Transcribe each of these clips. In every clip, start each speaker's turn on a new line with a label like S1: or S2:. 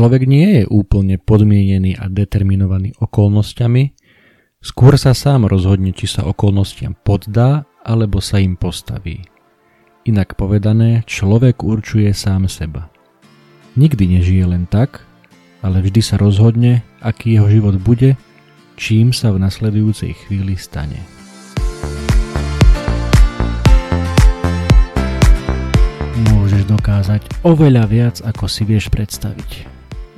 S1: človek nie je úplne podmienený a determinovaný okolnostiami, skôr sa sám rozhodne, či sa okolnostiam poddá alebo sa im postaví. Inak povedané, človek určuje sám seba. Nikdy nežije len tak, ale vždy sa rozhodne, aký jeho život bude, čím sa v nasledujúcej chvíli stane. Môžeš dokázať oveľa viac, ako si vieš predstaviť.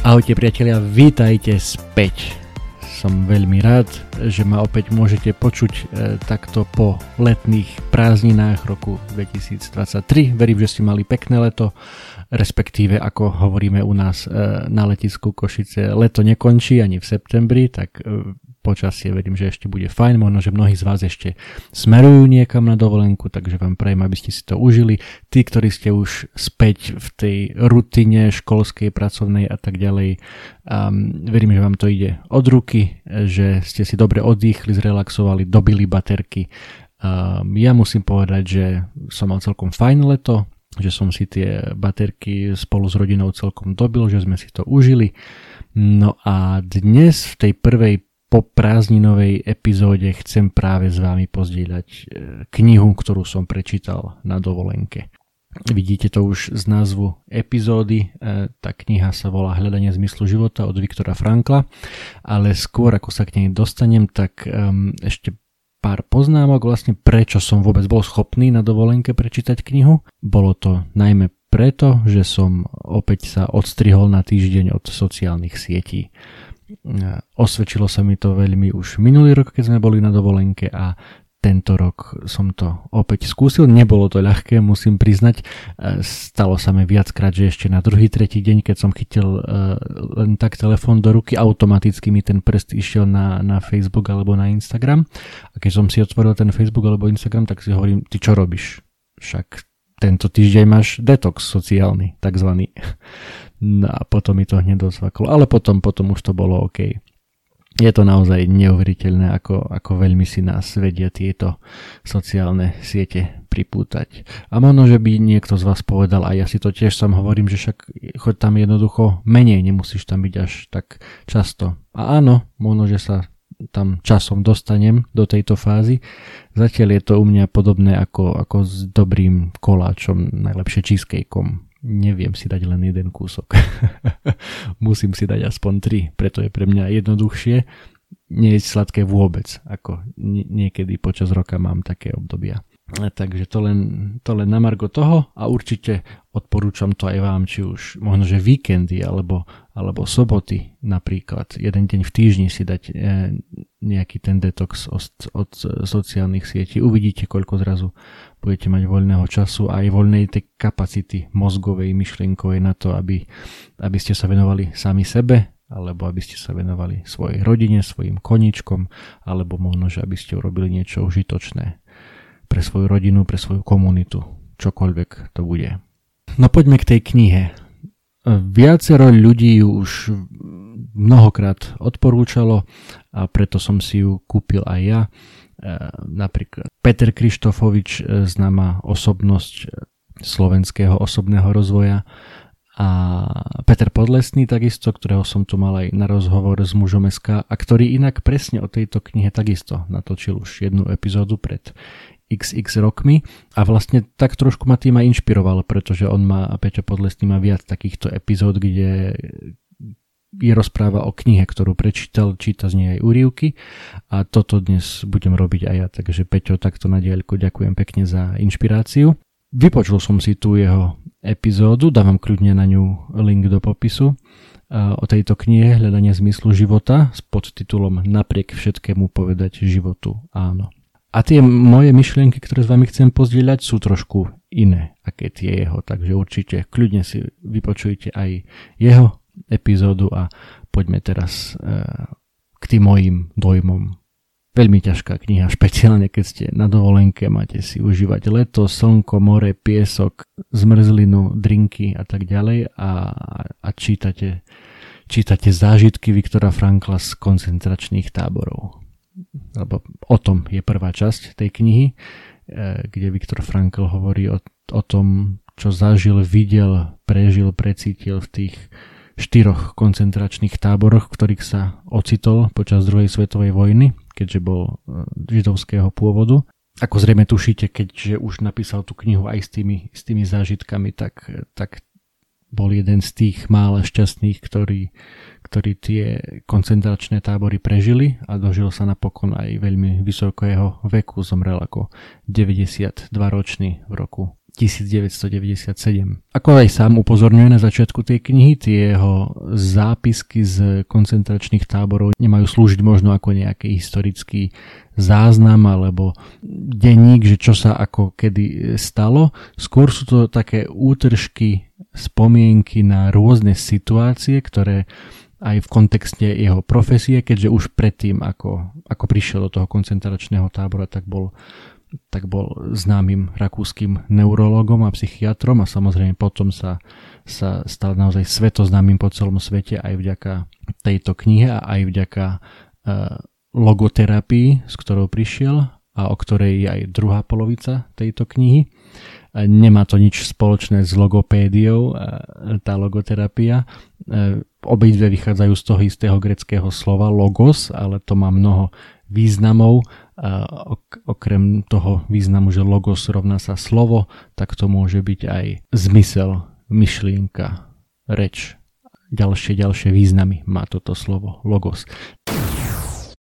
S1: Ahojte priatelia, vítajte späť. Som veľmi rád, že ma opäť môžete počuť e, takto po letných prázdninách roku 2023. Verím, že ste mali pekné leto, respektíve ako hovoríme u nás e, na letisku Košice, leto nekončí ani v septembri, tak e, počasie verím, že ešte bude fajn, možno, že mnohí z vás ešte smerujú niekam na dovolenku, takže vám prajem, aby ste si to užili. Tí, ktorí ste už späť v tej rutine školskej, pracovnej a tak ďalej, um, verím, že vám to ide od ruky, že ste si dobre oddychli, zrelaxovali, dobili baterky. Um, ja musím povedať, že som mal celkom fajn leto, že som si tie baterky spolu s rodinou celkom dobil, že sme si to užili. No a dnes v tej prvej po prázdninovej epizóde chcem práve s vami pozdieľať e, knihu, ktorú som prečítal na dovolenke. Vidíte to už z názvu epizódy, e, tá kniha sa volá Hľadanie zmyslu života od Viktora Frankla, ale skôr ako sa k nej dostanem, tak ešte pár poznámok vlastne prečo som vôbec bol schopný na dovolenke prečítať knihu. Bolo to najmä preto, že som opäť sa odstrihol na týždeň od sociálnych sietí. Osvedčilo sa mi to veľmi už minulý rok, keď sme boli na dovolenke a tento rok som to opäť skúsil. Nebolo to ľahké, musím priznať. Stalo sa mi viackrát, že ešte na druhý, tretí deň, keď som chytil len tak telefón do ruky, automaticky mi ten prst išiel na, na Facebook alebo na Instagram. A keď som si otvoril ten Facebook alebo Instagram, tak si hovorím, ty čo robíš? Však tento týždeň máš detox sociálny, takzvaný. No a potom mi to hneď dosvaklo, ale potom, potom už to bolo OK. Je to naozaj neuveriteľné, ako, ako veľmi si nás vedia tieto sociálne siete pripútať. A možno, že by niekto z vás povedal, a ja si to tiež sám hovorím, že však choď tam jednoducho menej, nemusíš tam byť až tak často. A áno, možno, že sa tam časom dostanem do tejto fázy. Zatiaľ je to u mňa podobné ako, ako s dobrým koláčom, najlepšie cheesecakeom neviem si dať len jeden kúsok. Musím si dať aspoň tri, preto je pre mňa jednoduchšie nie je sladké vôbec, ako niekedy počas roka mám také obdobia. Takže to len, to len na margo toho a určite odporúčam to aj vám, či už možno, že víkendy alebo, alebo soboty napríklad, jeden deň v týždni si dať e, nejaký ten detox od, od sociálnych sietí. Uvidíte, koľko zrazu budete mať voľného času a aj voľnej tej kapacity mozgovej, myšlienkovej na to, aby, aby ste sa venovali sami sebe, alebo aby ste sa venovali svojej rodine, svojim koničkom, alebo možno, že aby ste urobili niečo užitočné pre svoju rodinu, pre svoju komunitu, čokoľvek to bude. No poďme k tej knihe. Viacero ľudí ju už mnohokrát odporúčalo a preto som si ju kúpil aj ja. E, napríklad Peter Krištofovič, e, známa osobnosť slovenského osobného rozvoja a Peter Podlesný takisto, ktorého som tu mal aj na rozhovor s mužom SK a ktorý inak presne o tejto knihe takisto natočil už jednu epizódu pred XX rokmi a vlastne tak trošku ma tým aj inšpiroval, pretože on má, Peťo Podlesný má viac takýchto epizód, kde je rozpráva o knihe, ktorú prečítal, číta z nej aj úrivky a toto dnes budem robiť aj ja, takže Peťo, takto na diaľku ďakujem pekne za inšpiráciu. Vypočul som si tú jeho epizódu, dávam kľudne na ňu link do popisu o tejto knihe Hľadanie zmyslu života s podtitulom Napriek všetkému povedať životu áno. A tie moje myšlienky, ktoré s vami chcem pozdieľať, sú trošku iné, aké tie jeho, takže určite kľudne si vypočujte aj jeho epizódu a poďme teraz e, k tým mojim dojmom. Veľmi ťažká kniha, špeciálne keď ste na dovolenke, máte si užívať leto, slnko, more, piesok, zmrzlinu, drinky a tak ďalej a, a čítate, čítate zážitky Viktora Frankla z koncentračných táborov. Lebo o tom je prvá časť tej knihy, e, kde Viktor Frankl hovorí o, o tom, čo zažil, videl, prežil, precítil v tých štyroch koncentračných táboroch, v ktorých sa ocitol počas druhej svetovej vojny, keďže bol e, židovského pôvodu. Ako zrejme tušíte, keďže už napísal tú knihu aj s tými, s tými zážitkami, tak, tak bol jeden z tých mála šťastných, ktorí, ktorí tie koncentračné tábory prežili a dožil sa napokon aj veľmi vysokého veku. Zomrel ako 92 ročný v roku 1997. Ako aj sám upozorňuje na začiatku tej knihy, tie jeho zápisky z koncentračných táborov nemajú slúžiť možno ako nejaký historický záznam alebo denník, že čo sa ako kedy stalo. Skôr sú to také útržky, spomienky na rôzne situácie, ktoré aj v kontexte jeho profesie, keďže už predtým, ako, ako prišiel do toho koncentračného tábora, tak bol tak bol známym rakúskym neurologom a psychiatrom a samozrejme potom sa, sa stal naozaj svetoznámym po celom svete aj vďaka tejto knihe a aj vďaka uh, logoterapii, s ktorou prišiel a o ktorej je aj druhá polovica tejto knihy. Nemá to nič spoločné s logopédiou, tá logoterapia. Obidve vychádzajú z toho istého greckého slova logos, ale to má mnoho významov ok- okrem toho významu, že logos rovná sa slovo, tak to môže byť aj zmysel, myšlienka, reč. Ďalšie, ďalšie významy má toto slovo logos.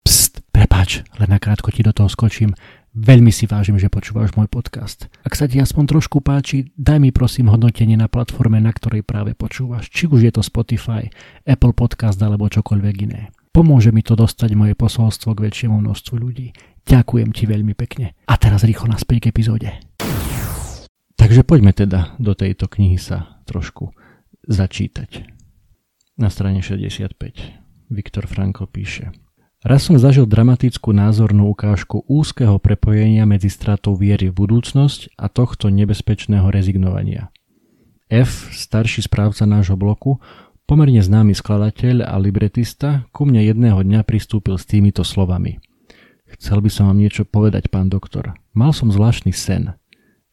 S1: Pst, prepáč, len nakrátko ti do toho skočím. Veľmi si vážim, že počúvaš môj podcast. Ak sa ti aspoň trošku páči, daj mi prosím hodnotenie na platforme, na ktorej práve počúvaš, či už je to Spotify, Apple Podcast alebo čokoľvek iné. Pomôže mi to dostať moje posolstvo k väčšiemu množstvu ľudí. Ďakujem ti veľmi pekne. A teraz rýchlo naspäť k epizóde. Takže poďme teda do tejto knihy sa trošku začítať. Na strane 65 Viktor Frankl píše Raz som zažil dramatickú názornú ukážku úzkeho prepojenia medzi stratou viery v budúcnosť a tohto nebezpečného rezignovania. F, starší správca nášho bloku, pomerne známy skladateľ a libretista, ku mne jedného dňa pristúpil s týmito slovami – Chcel by som vám niečo povedať, pán doktor. Mal som zvláštny sen.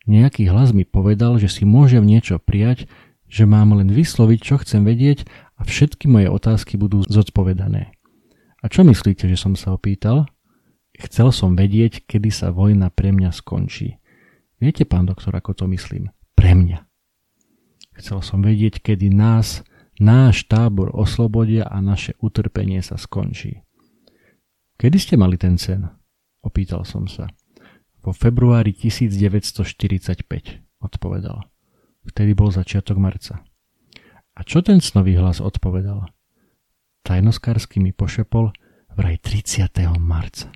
S1: Nejaký hlas mi povedal, že si môžem niečo prijať, že mám len vysloviť, čo chcem vedieť a všetky moje otázky budú zodpovedané. A čo myslíte, že som sa opýtal? Chcel som vedieť, kedy sa vojna pre mňa skončí. Viete, pán doktor, ako to myslím? Pre mňa. Chcel som vedieť, kedy nás, náš tábor oslobodia a naše utrpenie sa skončí. Kedy ste mali ten sen? Opýtal som sa. Vo februári 1945, odpovedal. Vtedy bol začiatok marca. A čo ten snový hlas odpovedal? Tajnoskársky mi pošepol vraj 30. marca.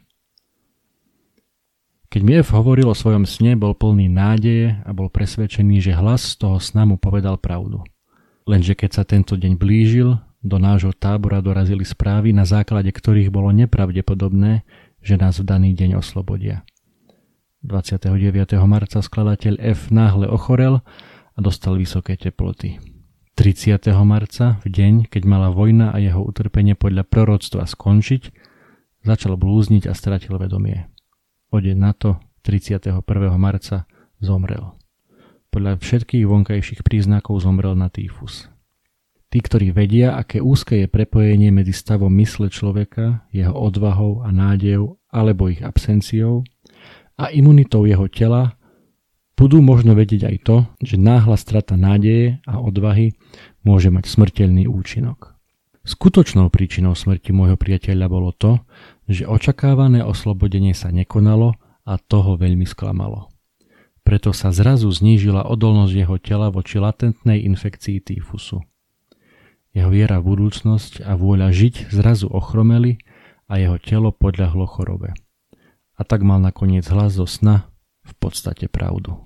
S1: Keď mi hovoril o svojom sne, bol plný nádeje a bol presvedčený, že hlas z toho sna mu povedal pravdu. Lenže keď sa tento deň blížil, do nášho tábora dorazili správy, na základe ktorých bolo nepravdepodobné, že nás v daný deň oslobodia. 29. marca skladateľ F náhle ochorel a dostal vysoké teploty. 30. marca, v deň, keď mala vojna a jeho utrpenie podľa proroctva skončiť, začal blúzniť a stratil vedomie. O deň na to, 31. marca, zomrel. Podľa všetkých vonkajších príznakov zomrel na týfus. Tí, ktorí vedia, aké úzke je prepojenie medzi stavom mysle človeka, jeho odvahou a nádejou alebo ich absenciou a imunitou jeho tela, budú možno vedieť aj to, že náhla strata nádeje a odvahy môže mať smrteľný účinok. Skutočnou príčinou smrti môjho priateľa bolo to, že očakávané oslobodenie sa nekonalo a toho veľmi sklamalo. Preto sa zrazu znížila odolnosť jeho tela voči latentnej infekcii týfusu. Jeho viera v budúcnosť a vôľa žiť zrazu ochromeli a jeho telo podľahlo chorobe. A tak mal nakoniec hlas zo sna v podstate pravdu.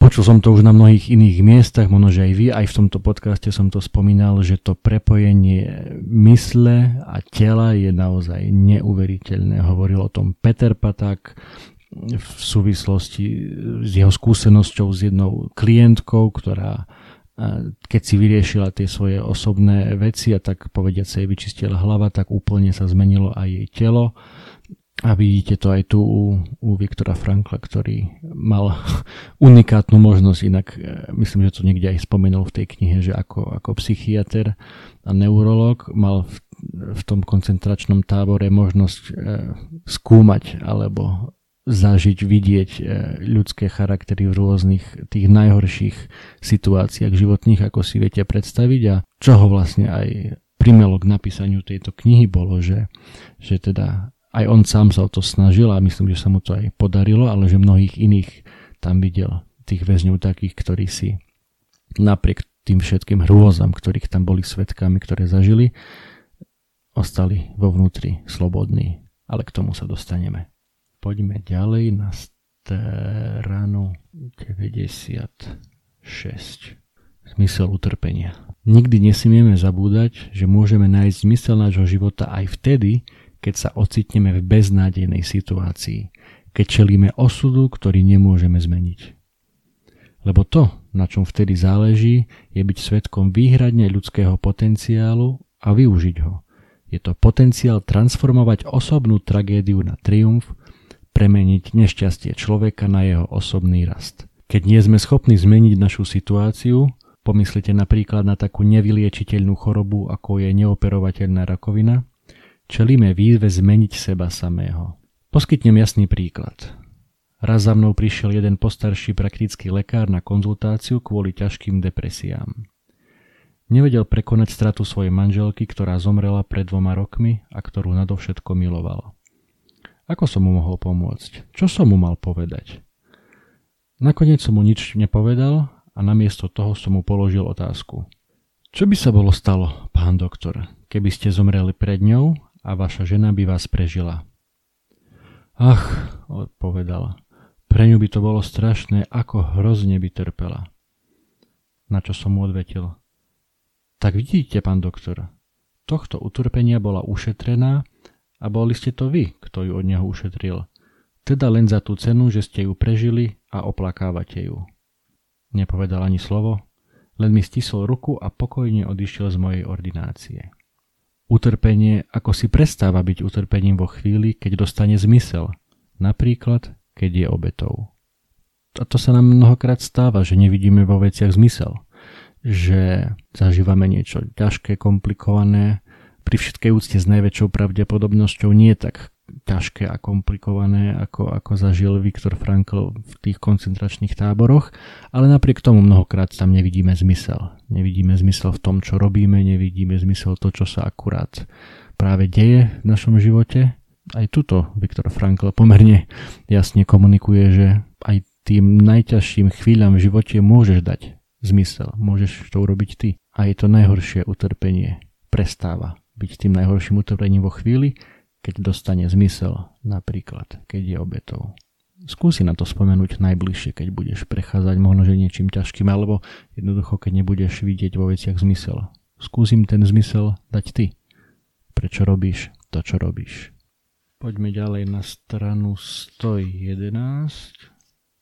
S1: Počul som to už na mnohých iných miestach, možno že aj vy, aj v tomto podcaste som to spomínal, že to prepojenie mysle a tela je naozaj neuveriteľné. Hovoril o tom Peter Patak v súvislosti s jeho skúsenosťou s jednou klientkou, ktorá keď si vyriešila tie svoje osobné veci a tak povediať sa jej vyčistila hlava, tak úplne sa zmenilo aj jej telo. A vidíte to aj tu u, u Viktora Frankla, ktorý mal unikátnu možnosť, inak e, myslím, že to niekde aj spomenul v tej knihe, že ako, ako psychiatr a neurolog mal v, v tom koncentračnom tábore možnosť e, skúmať alebo zažiť, vidieť e, ľudské charaktery v rôznych tých najhorších situáciách životných, ako si viete predstaviť a čo ho vlastne aj primelo k napísaniu tejto knihy bolo, že, že teda aj on sám sa o to snažil a myslím, že sa mu to aj podarilo, ale že mnohých iných tam videl tých väzňov takých, ktorí si napriek tým všetkým hrôzam, ktorých tam boli svetkami, ktoré zažili, ostali vo vnútri slobodní. Ale k tomu sa dostaneme. Poďme ďalej na stranu 96. Zmysel utrpenia. Nikdy nesmieme zabúdať, že môžeme nájsť zmysel nášho života aj vtedy, keď sa ocitneme v beznádejnej situácii, keď čelíme osudu, ktorý nemôžeme zmeniť. Lebo to, na čom vtedy záleží, je byť svetkom výhradne ľudského potenciálu a využiť ho. Je to potenciál transformovať osobnú tragédiu na triumf, premeniť nešťastie človeka na jeho osobný rast. Keď nie sme schopní zmeniť našu situáciu, pomyslite napríklad na takú nevyliečiteľnú chorobu, ako je neoperovateľná rakovina, Čelíme výzve zmeniť seba samého. Poskytnem jasný príklad. Raz za mnou prišiel jeden postarší praktický lekár na konzultáciu kvôli ťažkým depresiám. Nevedel prekonať stratu svojej manželky, ktorá zomrela pred dvoma rokmi a ktorú nadovšetko miloval. Ako som mu mohol pomôcť? Čo som mu mal povedať? Nakoniec som mu nič nepovedal a namiesto toho som mu položil otázku. Čo by sa bolo stalo, pán doktor, keby ste zomreli pred ňou a vaša žena by vás prežila. Ach, odpovedala, pre ňu by to bolo strašné, ako hrozne by trpela. Na čo som mu odvetil. Tak vidíte, pán doktor, tohto utrpenia bola ušetrená a boli ste to vy, kto ju od neho ušetril. Teda len za tú cenu, že ste ju prežili a oplakávate ju. Nepovedal ani slovo, len mi stisol ruku a pokojne odišiel z mojej ordinácie. Utrpenie ako si prestáva byť utrpením vo chvíli, keď dostane zmysel, napríklad keď je obetou. A to sa nám mnohokrát stáva, že nevidíme vo veciach zmysel, že zažívame niečo ťažké, komplikované, pri všetkej úcte s najväčšou pravdepodobnosťou nie tak ťažké a komplikované, ako, ako zažil Viktor Frankl v tých koncentračných táboroch, ale napriek tomu mnohokrát tam nevidíme zmysel. Nevidíme zmysel v tom, čo robíme, nevidíme zmysel to, čo sa akurát práve deje v našom živote. Aj tuto Viktor Frankl pomerne jasne komunikuje, že aj tým najťažším chvíľam v živote môžeš dať zmysel, môžeš to urobiť ty. A je to najhoršie utrpenie prestáva byť tým najhorším utrpením vo chvíli, keď dostane zmysel, napríklad keď je obetou. Skúsi na to spomenúť najbližšie, keď budeš prechádzať možno že niečím ťažkým, alebo jednoducho keď nebudeš vidieť vo veciach zmysel. Skúsim ten zmysel dať ty. Prečo robíš to, čo robíš. Poďme ďalej na stranu 111.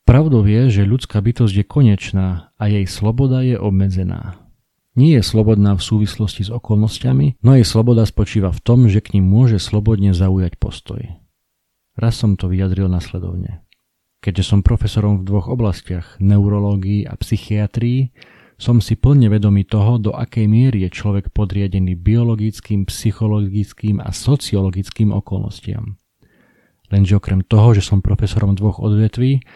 S1: Pravdou je, že ľudská bytosť je konečná a jej sloboda je obmedzená nie je slobodná v súvislosti s okolnostiami, no jej sloboda spočíva v tom, že k ním môže slobodne zaujať postoj. Raz som to vyjadril nasledovne. Keďže som profesorom v dvoch oblastiach, neurológii a psychiatrii, som si plne vedomý toho, do akej miery je človek podriadený biologickým, psychologickým a sociologickým okolnostiam. Lenže okrem toho, že som profesorom dvoch odvetví,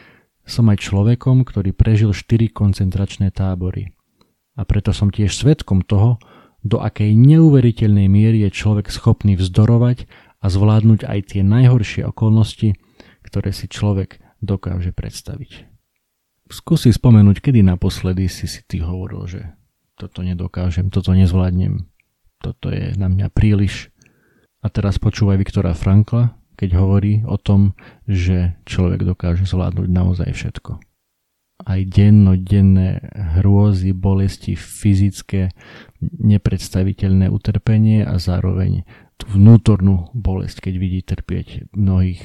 S1: som aj človekom, ktorý prežil štyri koncentračné tábory – a preto som tiež svetkom toho, do akej neuveriteľnej miery je človek schopný vzdorovať a zvládnuť aj tie najhoršie okolnosti, ktoré si človek dokáže predstaviť. Skúsi spomenúť, kedy naposledy si si ty hovoril, že toto nedokážem, toto nezvládnem, toto je na mňa príliš. A teraz počúvaj Viktora Frankla, keď hovorí o tom, že človek dokáže zvládnuť naozaj všetko. Aj dennodenné hrôzy, bolesti, fyzické, nepredstaviteľné utrpenie a zároveň tú vnútornú bolesť, keď vidí trpieť mnohých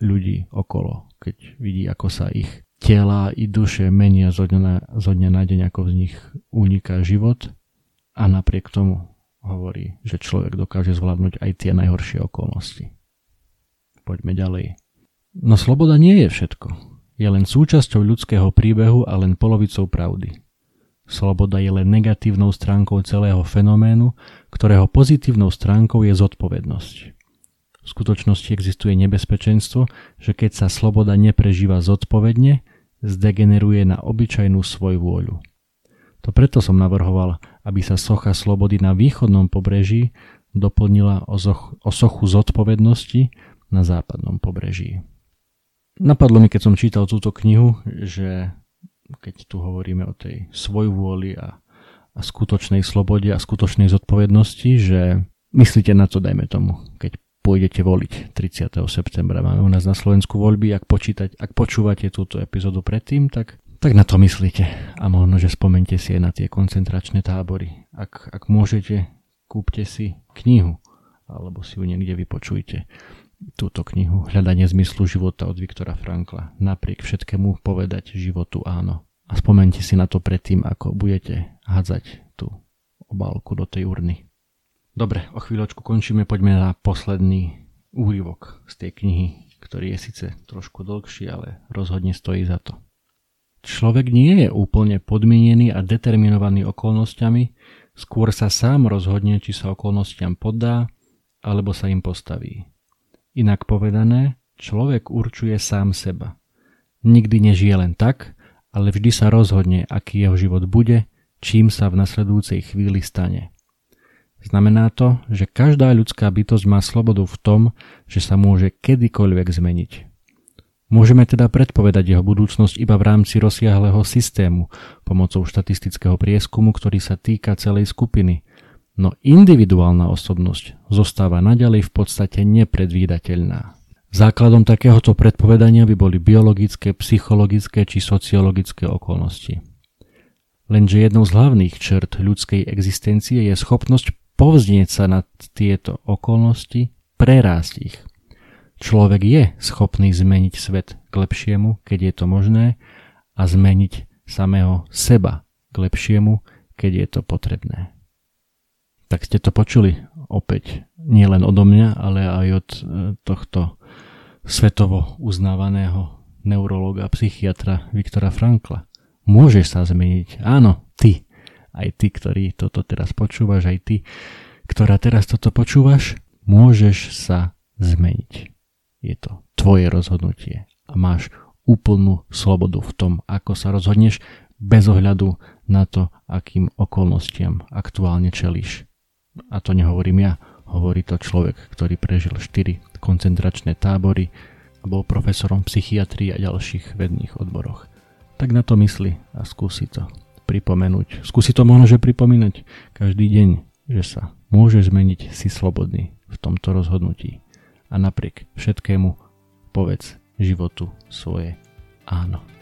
S1: ľudí okolo, keď vidí, ako sa ich tela i duše menia zo dňa na, zo dňa na deň, ako z nich uniká život a napriek tomu hovorí, že človek dokáže zvládnuť aj tie najhoršie okolnosti. Poďme ďalej. No sloboda nie je všetko je len súčasťou ľudského príbehu a len polovicou pravdy. Sloboda je len negatívnou stránkou celého fenoménu, ktorého pozitívnou stránkou je zodpovednosť. V skutočnosti existuje nebezpečenstvo, že keď sa sloboda neprežíva zodpovedne, zdegeneruje na obyčajnú svoju vôľu. To preto som navrhoval, aby sa socha slobody na východnom pobreží doplnila o, zoch, o sochu zodpovednosti na západnom pobreží. Napadlo mi, keď som čítal túto knihu, že keď tu hovoríme o tej svojvôli a, a skutočnej slobode a skutočnej zodpovednosti, že myslíte na to, dajme tomu, keď pôjdete voliť 30. septembra. Máme u nás na Slovensku voľby, ak, počítať, ak počúvate túto epizódu predtým, tak, tak na to myslíte. A možno, že spomente si aj na tie koncentračné tábory. Ak, ak môžete, kúpte si knihu alebo si ju niekde vypočujte túto knihu Hľadanie zmyslu života od Viktora Frankla. Napriek všetkému povedať životu áno. A spomente si na to predtým, ako budete hádzať tú obálku do tej urny. Dobre, o chvíľočku končíme, poďme na posledný úryvok z tej knihy, ktorý je síce trošku dlhší, ale rozhodne stojí za to. Človek nie je úplne podmienený a determinovaný okolnostiami, skôr sa sám rozhodne, či sa okolnostiam poddá, alebo sa im postaví. Inak povedané, človek určuje sám seba. Nikdy nežije len tak, ale vždy sa rozhodne, aký jeho život bude, čím sa v nasledujúcej chvíli stane. Znamená to, že každá ľudská bytosť má slobodu v tom, že sa môže kedykoľvek zmeniť. Môžeme teda predpovedať jeho budúcnosť iba v rámci rozsiahleho systému pomocou štatistického prieskumu, ktorý sa týka celej skupiny – no individuálna osobnosť zostáva naďalej v podstate nepredvídateľná. Základom takéhoto predpovedania by boli biologické, psychologické či sociologické okolnosti. Lenže jednou z hlavných črt ľudskej existencie je schopnosť povznieť sa nad tieto okolnosti, prerásť ich. Človek je schopný zmeniť svet k lepšiemu, keď je to možné, a zmeniť samého seba k lepšiemu, keď je to potrebné. Tak ste to počuli opäť nie len odo mňa, ale aj od e, tohto svetovo uznávaného neurologa, psychiatra Viktora Frankla. Môžeš sa zmeniť. Áno, ty. Aj ty, ktorý toto teraz počúvaš, aj ty, ktorá teraz toto počúvaš, môžeš sa zmeniť. Je to tvoje rozhodnutie a máš úplnú slobodu v tom, ako sa rozhodneš bez ohľadu na to, akým okolnostiam aktuálne čelíš. A to nehovorím ja, hovorí to človek, ktorý prežil 4 koncentračné tábory a bol profesorom psychiatrii a ďalších vedných odboroch. Tak na to mysli a skúsi to pripomenúť. Skúsi to možno, že pripomínať každý deň, že sa môže zmeniť si slobodný v tomto rozhodnutí. A napriek všetkému povedz životu svoje áno.